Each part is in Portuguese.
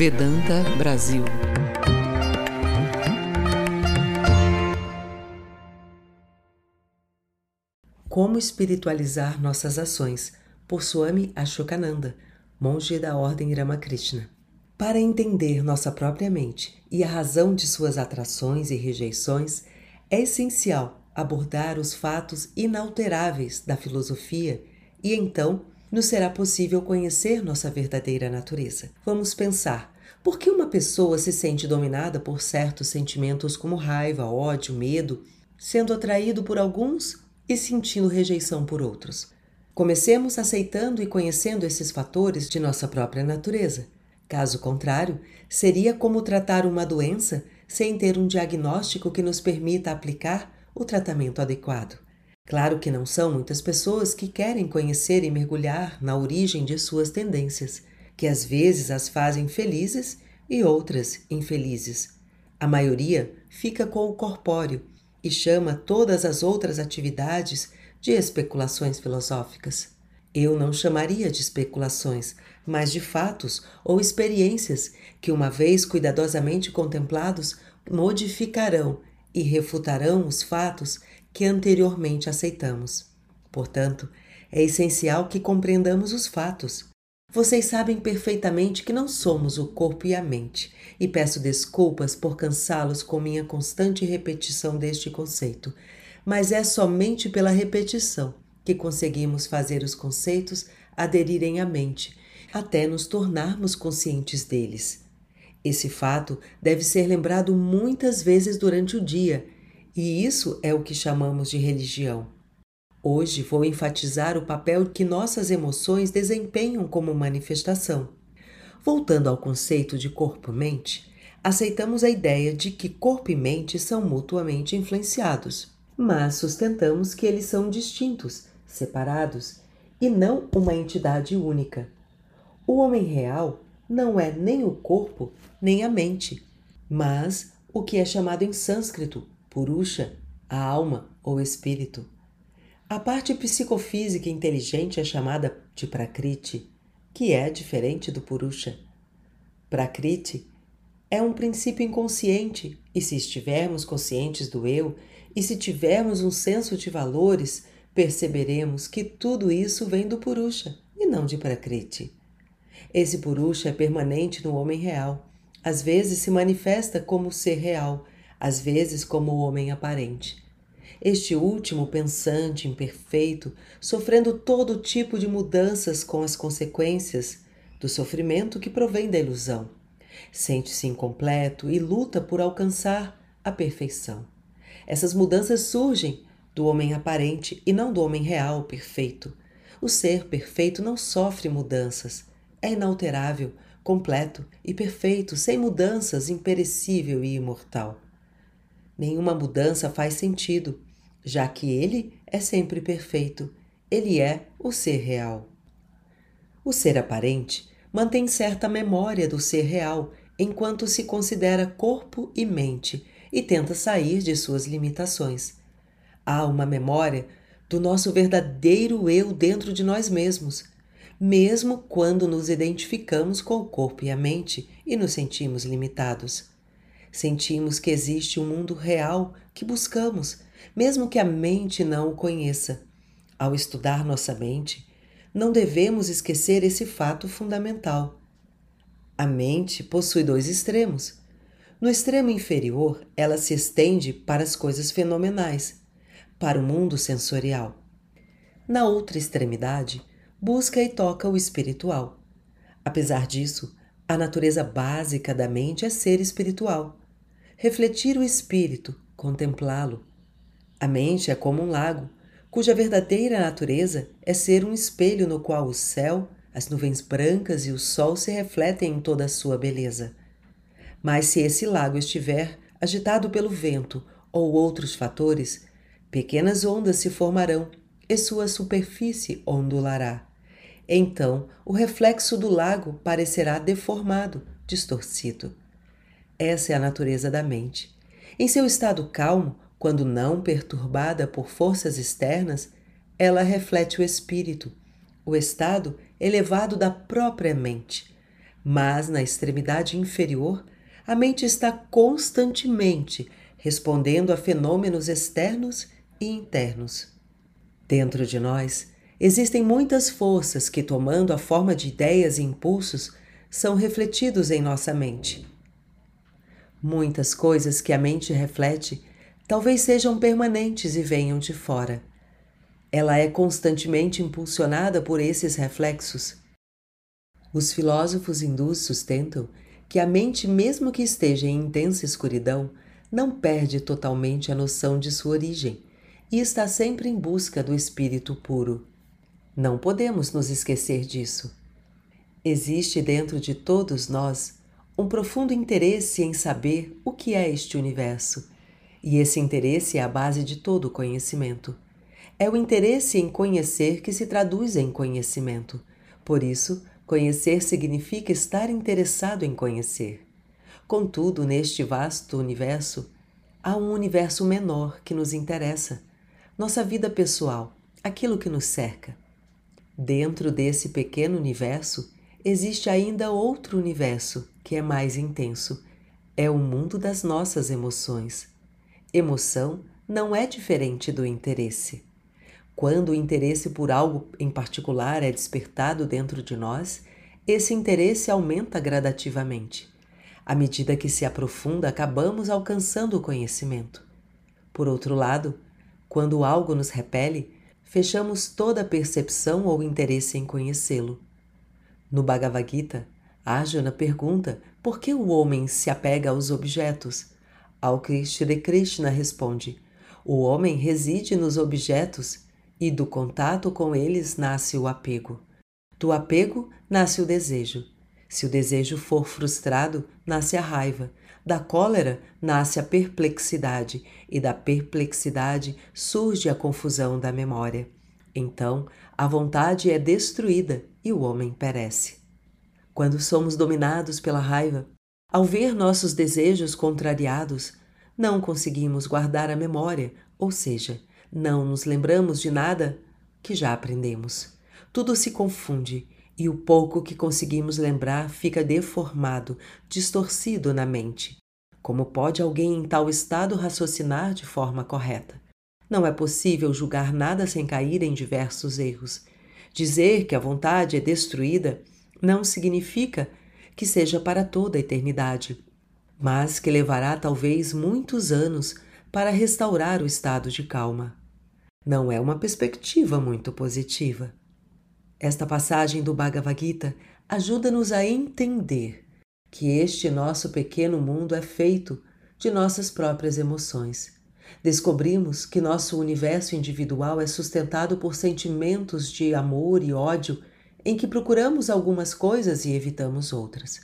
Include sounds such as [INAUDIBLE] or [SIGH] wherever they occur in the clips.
Vedanta Brasil. Como espiritualizar nossas ações? Por Swami Ashokananda, monge da Ordem Ramakrishna. Para entender nossa própria mente e a razão de suas atrações e rejeições, é essencial abordar os fatos inalteráveis da filosofia e então nos será possível conhecer nossa verdadeira natureza. Vamos pensar: por que uma pessoa se sente dominada por certos sentimentos como raiva, ódio, medo, sendo atraído por alguns e sentindo rejeição por outros? Comecemos aceitando e conhecendo esses fatores de nossa própria natureza. Caso contrário, seria como tratar uma doença sem ter um diagnóstico que nos permita aplicar o tratamento adequado. Claro que não são muitas pessoas que querem conhecer e mergulhar na origem de suas tendências, que às vezes as fazem felizes e outras infelizes. A maioria fica com o corpóreo e chama todas as outras atividades de especulações filosóficas. Eu não chamaria de especulações, mas de fatos ou experiências que, uma vez cuidadosamente contemplados, modificarão e refutarão os fatos que anteriormente aceitamos. Portanto, é essencial que compreendamos os fatos. Vocês sabem perfeitamente que não somos o corpo e a mente, e peço desculpas por cansá-los com minha constante repetição deste conceito, mas é somente pela repetição que conseguimos fazer os conceitos aderirem à mente, até nos tornarmos conscientes deles. Esse fato deve ser lembrado muitas vezes durante o dia e isso é o que chamamos de religião. Hoje vou enfatizar o papel que nossas emoções desempenham como manifestação. Voltando ao conceito de corpo-mente, aceitamos a ideia de que corpo e mente são mutuamente influenciados, mas sustentamos que eles são distintos, separados e não uma entidade única. O homem real não é nem o corpo nem a mente, mas o que é chamado em sânscrito Purusha, a alma ou espírito. A parte psicofísica inteligente é chamada de Prakriti, que é diferente do Purusha. Prakriti é um princípio inconsciente, e se estivermos conscientes do eu e se tivermos um senso de valores, perceberemos que tudo isso vem do Purusha e não de Prakriti. Esse Purusha é permanente no homem real. Às vezes se manifesta como ser real, às vezes como o homem aparente. Este último, pensante, imperfeito, sofrendo todo tipo de mudanças com as consequências do sofrimento que provém da ilusão. Sente-se incompleto e luta por alcançar a perfeição. Essas mudanças surgem do homem aparente e não do homem real, perfeito. O ser perfeito não sofre mudanças, é inalterável, completo e perfeito, sem mudanças, imperecível e imortal nenhuma mudança faz sentido, já que ele é sempre perfeito, ele é o ser real. O ser aparente mantém certa memória do ser real enquanto se considera corpo e mente e tenta sair de suas limitações. Há uma memória do nosso verdadeiro eu dentro de nós mesmos, mesmo quando nos identificamos com o corpo e a mente e nos sentimos limitados. Sentimos que existe um mundo real que buscamos, mesmo que a mente não o conheça. Ao estudar nossa mente, não devemos esquecer esse fato fundamental. A mente possui dois extremos. No extremo inferior, ela se estende para as coisas fenomenais, para o mundo sensorial. Na outra extremidade, busca e toca o espiritual. Apesar disso, a natureza básica da mente é ser espiritual refletir o espírito, contemplá-lo. A mente é como um lago, cuja verdadeira natureza é ser um espelho no qual o céu, as nuvens brancas e o sol se refletem em toda a sua beleza. Mas se esse lago estiver agitado pelo vento ou outros fatores, pequenas ondas se formarão e sua superfície ondulará. Então, o reflexo do lago parecerá deformado, distorcido. Essa é a natureza da mente. Em seu estado calmo, quando não perturbada por forças externas, ela reflete o espírito, o estado elevado da própria mente. Mas na extremidade inferior, a mente está constantemente respondendo a fenômenos externos e internos. Dentro de nós existem muitas forças que, tomando a forma de ideias e impulsos, são refletidos em nossa mente. Muitas coisas que a mente reflete talvez sejam permanentes e venham de fora. Ela é constantemente impulsionada por esses reflexos. Os filósofos hindus sustentam que a mente, mesmo que esteja em intensa escuridão, não perde totalmente a noção de sua origem e está sempre em busca do espírito puro. Não podemos nos esquecer disso. Existe dentro de todos nós um profundo interesse em saber o que é este universo, e esse interesse é a base de todo o conhecimento. É o interesse em conhecer que se traduz em conhecimento. Por isso, conhecer significa estar interessado em conhecer. Contudo, neste vasto universo, há um universo menor que nos interessa, nossa vida pessoal, aquilo que nos cerca. Dentro desse pequeno universo, existe ainda outro universo que é mais intenso. É o mundo das nossas emoções. Emoção não é diferente do interesse. Quando o interesse por algo em particular é despertado dentro de nós, esse interesse aumenta gradativamente. À medida que se aprofunda, acabamos alcançando o conhecimento. Por outro lado, quando algo nos repele, fechamos toda percepção ou interesse em conhecê-lo. No Bhagavad Gita, Arjuna pergunta por que o homem se apega aos objetos, ao que Shri Krishna responde: o homem reside nos objetos e do contato com eles nasce o apego. Do apego nasce o desejo. Se o desejo for frustrado, nasce a raiva. Da cólera nasce a perplexidade, e da perplexidade surge a confusão da memória. Então, a vontade é destruída e o homem perece. Quando somos dominados pela raiva, ao ver nossos desejos contrariados, não conseguimos guardar a memória, ou seja, não nos lembramos de nada que já aprendemos. Tudo se confunde e o pouco que conseguimos lembrar fica deformado, distorcido na mente. Como pode alguém em tal estado raciocinar de forma correta? Não é possível julgar nada sem cair em diversos erros. Dizer que a vontade é destruída não significa que seja para toda a eternidade, mas que levará talvez muitos anos para restaurar o estado de calma. Não é uma perspectiva muito positiva. Esta passagem do Bhagavad Gita ajuda-nos a entender que este nosso pequeno mundo é feito de nossas próprias emoções. Descobrimos que nosso universo individual é sustentado por sentimentos de amor e ódio em que procuramos algumas coisas e evitamos outras.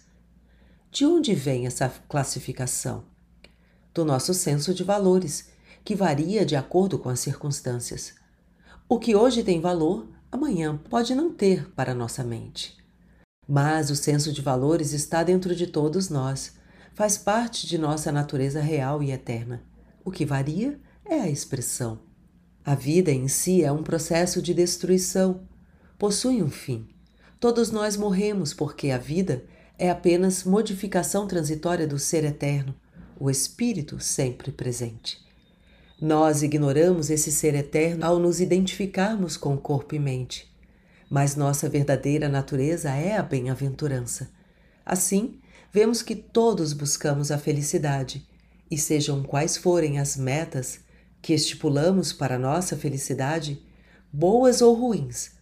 De onde vem essa classificação? Do nosso senso de valores, que varia de acordo com as circunstâncias. O que hoje tem valor amanhã pode não ter para nossa mente. Mas o senso de valores está dentro de todos nós, faz parte de nossa natureza real e eterna. O que varia é a expressão. A vida em si é um processo de destruição, possui um fim. Todos nós morremos porque a vida é apenas modificação transitória do ser eterno, o espírito sempre presente. Nós ignoramos esse ser eterno ao nos identificarmos com corpo e mente, mas nossa verdadeira natureza é a bem-aventurança. Assim, vemos que todos buscamos a felicidade, e sejam quais forem as metas que estipulamos para nossa felicidade, boas ou ruins,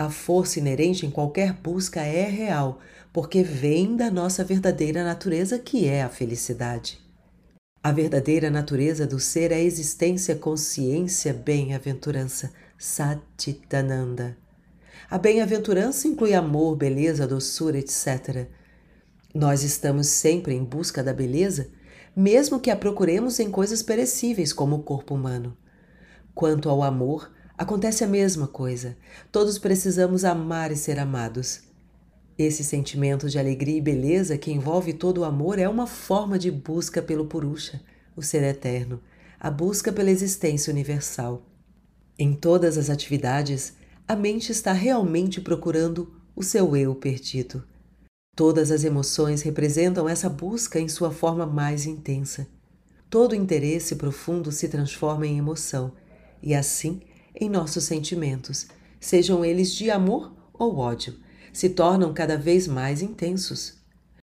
a força inerente em qualquer busca é real, porque vem da nossa verdadeira natureza, que é a felicidade. A verdadeira natureza do ser é a existência, consciência, bem-aventurança, Satitananda. A bem-aventurança inclui amor, beleza, doçura, etc. Nós estamos sempre em busca da beleza, mesmo que a procuremos em coisas perecíveis, como o corpo humano. Quanto ao amor, acontece a mesma coisa. Todos precisamos amar e ser amados. Esse sentimento de alegria e beleza que envolve todo o amor é uma forma de busca pelo Purusha, o ser eterno, a busca pela existência universal. Em todas as atividades, a mente está realmente procurando o seu eu perdido. Todas as emoções representam essa busca em sua forma mais intensa. Todo interesse profundo se transforma em emoção, e assim em nossos sentimentos, sejam eles de amor ou ódio, se tornam cada vez mais intensos.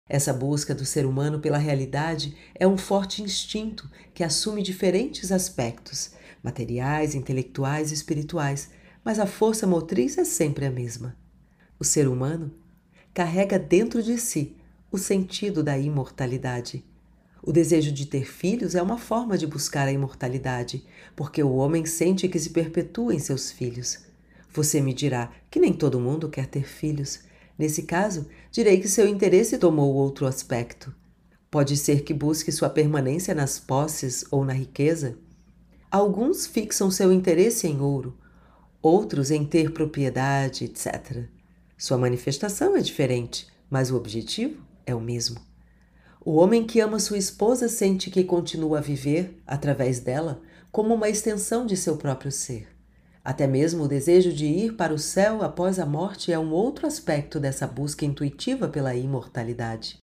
Essa busca do ser humano pela realidade é um forte instinto que assume diferentes aspectos, materiais, intelectuais e espirituais, mas a força motriz é sempre a mesma. O ser humano carrega dentro de si o sentido da imortalidade. O desejo de ter filhos é uma forma de buscar a imortalidade, porque o homem sente que se perpetua em seus filhos. Você me dirá que nem todo mundo quer ter filhos, Nesse caso, direi que seu interesse tomou outro aspecto. Pode ser que busque sua permanência nas posses ou na riqueza. Alguns fixam seu interesse em ouro, outros em ter propriedade, etc. Sua manifestação é diferente, mas o objetivo é o mesmo. O homem que ama sua esposa sente que continua a viver, através dela, como uma extensão de seu próprio ser. Até mesmo o desejo de ir para o céu após a morte é um outro aspecto dessa busca intuitiva pela imortalidade.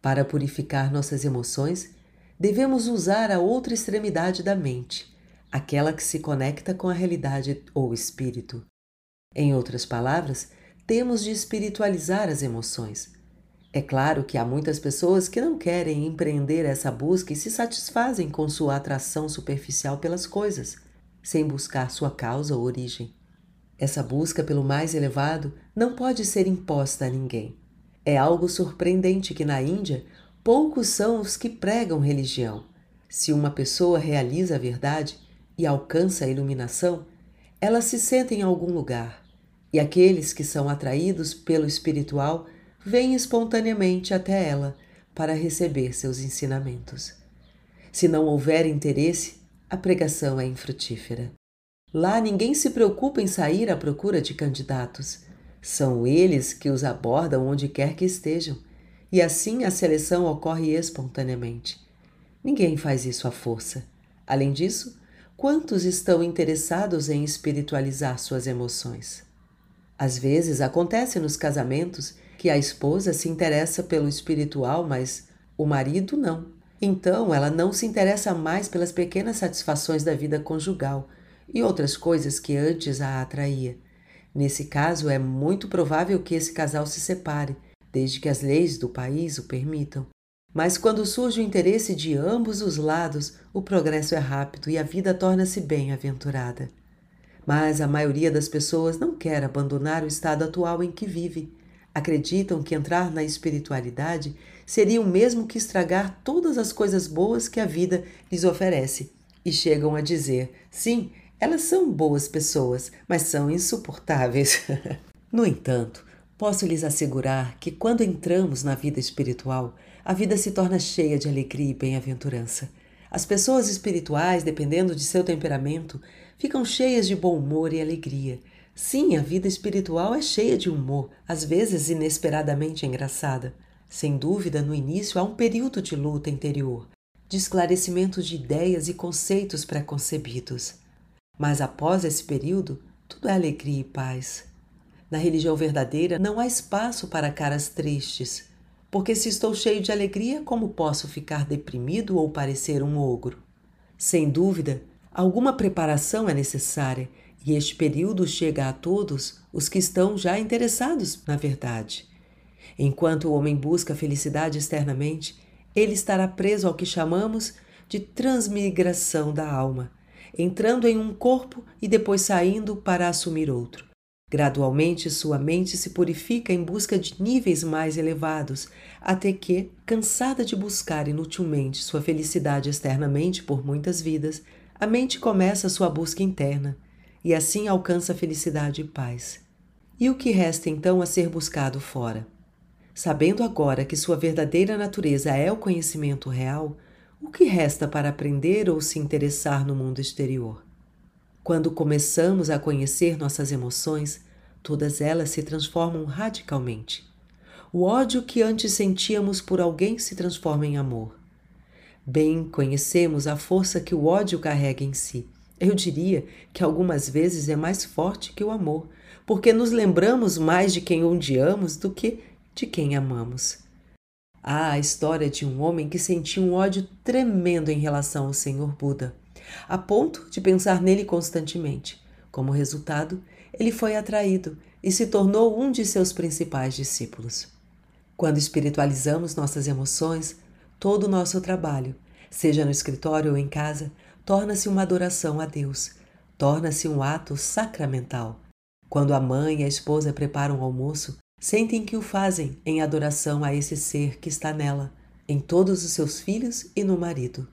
Para purificar nossas emoções, devemos usar a outra extremidade da mente, aquela que se conecta com a realidade ou espírito. Em outras palavras, temos de espiritualizar as emoções. É claro que há muitas pessoas que não querem empreender essa busca e se satisfazem com sua atração superficial pelas coisas sem buscar sua causa ou origem. Essa busca pelo mais elevado não pode ser imposta a ninguém. É algo surpreendente que na Índia poucos são os que pregam religião. Se uma pessoa realiza a verdade e alcança a iluminação, ela se senta em algum lugar, e aqueles que são atraídos pelo espiritual vêm espontaneamente até ela para receber seus ensinamentos. Se não houver interesse, a pregação é infrutífera. Lá ninguém se preocupa em sair à procura de candidatos. São eles que os abordam onde quer que estejam, e assim a seleção ocorre espontaneamente. Ninguém faz isso à força. Além disso, quantos estão interessados em espiritualizar suas emoções? Às vezes acontece nos casamentos que a esposa se interessa pelo espiritual, mas o marido não. Então, ela não se interessa mais pelas pequenas satisfações da vida conjugal e outras coisas que antes a atraía. Nesse caso, é muito provável que esse casal se separe, desde que as leis do país o permitam. Mas quando surge o interesse de ambos os lados, o progresso é rápido e a vida torna-se bem-aventurada. Mas a maioria das pessoas não quer abandonar o estado atual em que vive. Acreditam que entrar na espiritualidade seria o mesmo que estragar todas as coisas boas que a vida lhes oferece. E chegam a dizer: sim, elas são boas pessoas, mas são insuportáveis. [LAUGHS] no entanto, posso lhes assegurar que quando entramos na vida espiritual, a vida se torna cheia de alegria e bem-aventurança. As pessoas espirituais, dependendo de seu temperamento, ficam cheias de bom humor e alegria. Sim, a vida espiritual é cheia de humor, às vezes inesperadamente engraçada. Sem dúvida, no início há um período de luta interior, de esclarecimento de ideias e conceitos preconcebidos. Mas após esse período, tudo é alegria e paz. Na religião verdadeira não há espaço para caras tristes, porque se estou cheio de alegria, como posso ficar deprimido ou parecer um ogro? Sem dúvida, alguma preparação é necessária e este período chega a todos os que estão já interessados na verdade. Enquanto o homem busca a felicidade externamente, ele estará preso ao que chamamos de transmigração da alma, entrando em um corpo e depois saindo para assumir outro. Gradualmente, sua mente se purifica em busca de níveis mais elevados, até que, cansada de buscar inutilmente sua felicidade externamente por muitas vidas, a mente começa sua busca interna e assim alcança felicidade e paz. E o que resta então a ser buscado fora? Sabendo agora que sua verdadeira natureza é o conhecimento real, o que resta para aprender ou se interessar no mundo exterior? Quando começamos a conhecer nossas emoções, todas elas se transformam radicalmente. O ódio que antes sentíamos por alguém se transforma em amor. Bem conhecemos a força que o ódio carrega em si. Eu diria que algumas vezes é mais forte que o amor, porque nos lembramos mais de quem odiamos do que de quem amamos. Há a história de um homem que sentia um ódio tremendo em relação ao Senhor Buda, a ponto de pensar nele constantemente. Como resultado, ele foi atraído e se tornou um de seus principais discípulos. Quando espiritualizamos nossas emoções, todo o nosso trabalho, seja no escritório ou em casa, torna-se uma adoração a Deus, torna-se um ato sacramental. Quando a mãe e a esposa preparam o almoço, sentem que o fazem em adoração a esse ser que está nela, em todos os seus filhos e no marido.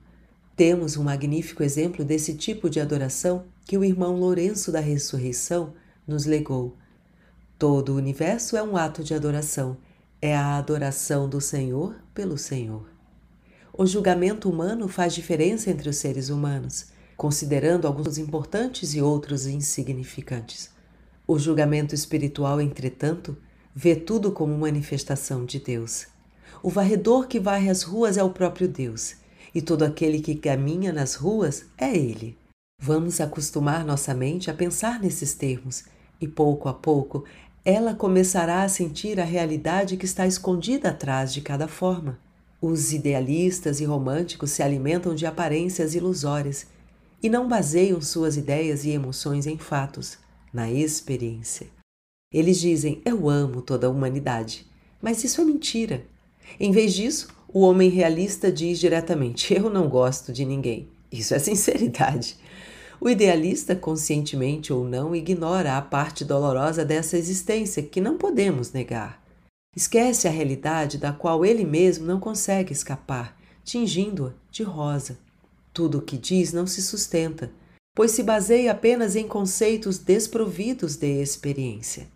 Temos um magnífico exemplo desse tipo de adoração que o irmão Lourenço da Ressurreição nos legou. Todo o universo é um ato de adoração, é a adoração do Senhor pelo Senhor. O julgamento humano faz diferença entre os seres humanos, considerando alguns importantes e outros insignificantes. O julgamento espiritual, entretanto, vê tudo como manifestação de Deus. O varredor que varre as ruas é o próprio Deus, e todo aquele que caminha nas ruas é Ele. Vamos acostumar nossa mente a pensar nesses termos, e pouco a pouco ela começará a sentir a realidade que está escondida atrás de cada forma. Os idealistas e românticos se alimentam de aparências ilusórias e não baseiam suas ideias e emoções em fatos, na experiência. Eles dizem: Eu amo toda a humanidade, mas isso é mentira. Em vez disso, o homem realista diz diretamente: Eu não gosto de ninguém. Isso é sinceridade. O idealista, conscientemente ou não, ignora a parte dolorosa dessa existência que não podemos negar. Esquece a realidade da qual ele mesmo não consegue escapar, tingindo-a de rosa. Tudo o que diz não se sustenta, pois se baseia apenas em conceitos desprovidos de experiência.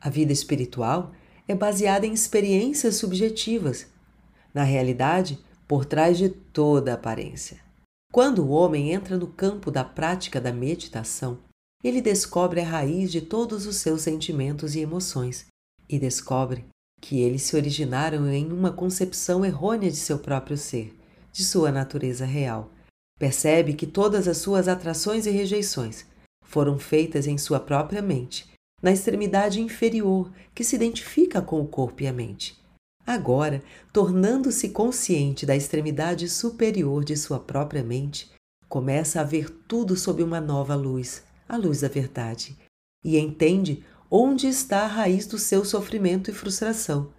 A vida espiritual é baseada em experiências subjetivas, na realidade, por trás de toda a aparência. Quando o homem entra no campo da prática da meditação, ele descobre a raiz de todos os seus sentimentos e emoções e descobre que eles se originaram em uma concepção errônea de seu próprio ser, de sua natureza real. Percebe que todas as suas atrações e rejeições foram feitas em sua própria mente, na extremidade inferior que se identifica com o corpo e a mente. Agora, tornando-se consciente da extremidade superior de sua própria mente, começa a ver tudo sob uma nova luz, a luz da verdade, e entende onde está a raiz do seu sofrimento e frustração.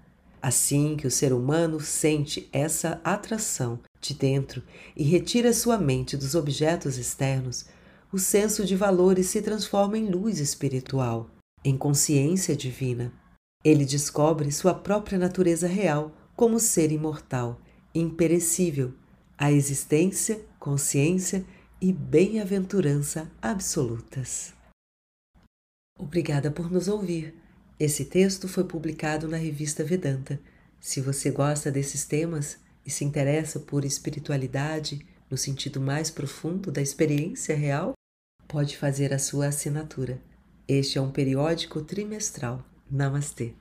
Assim que o ser humano sente essa atração de dentro e retira sua mente dos objetos externos, o senso de valores se transforma em luz espiritual, em consciência divina. Ele descobre sua própria natureza real como ser imortal, imperecível, a existência, consciência e bem-aventurança absolutas. Obrigada por nos ouvir. Esse texto foi publicado na revista Vedanta. Se você gosta desses temas e se interessa por espiritualidade no sentido mais profundo da experiência real, pode fazer a sua assinatura. Este é um periódico trimestral. Namastê.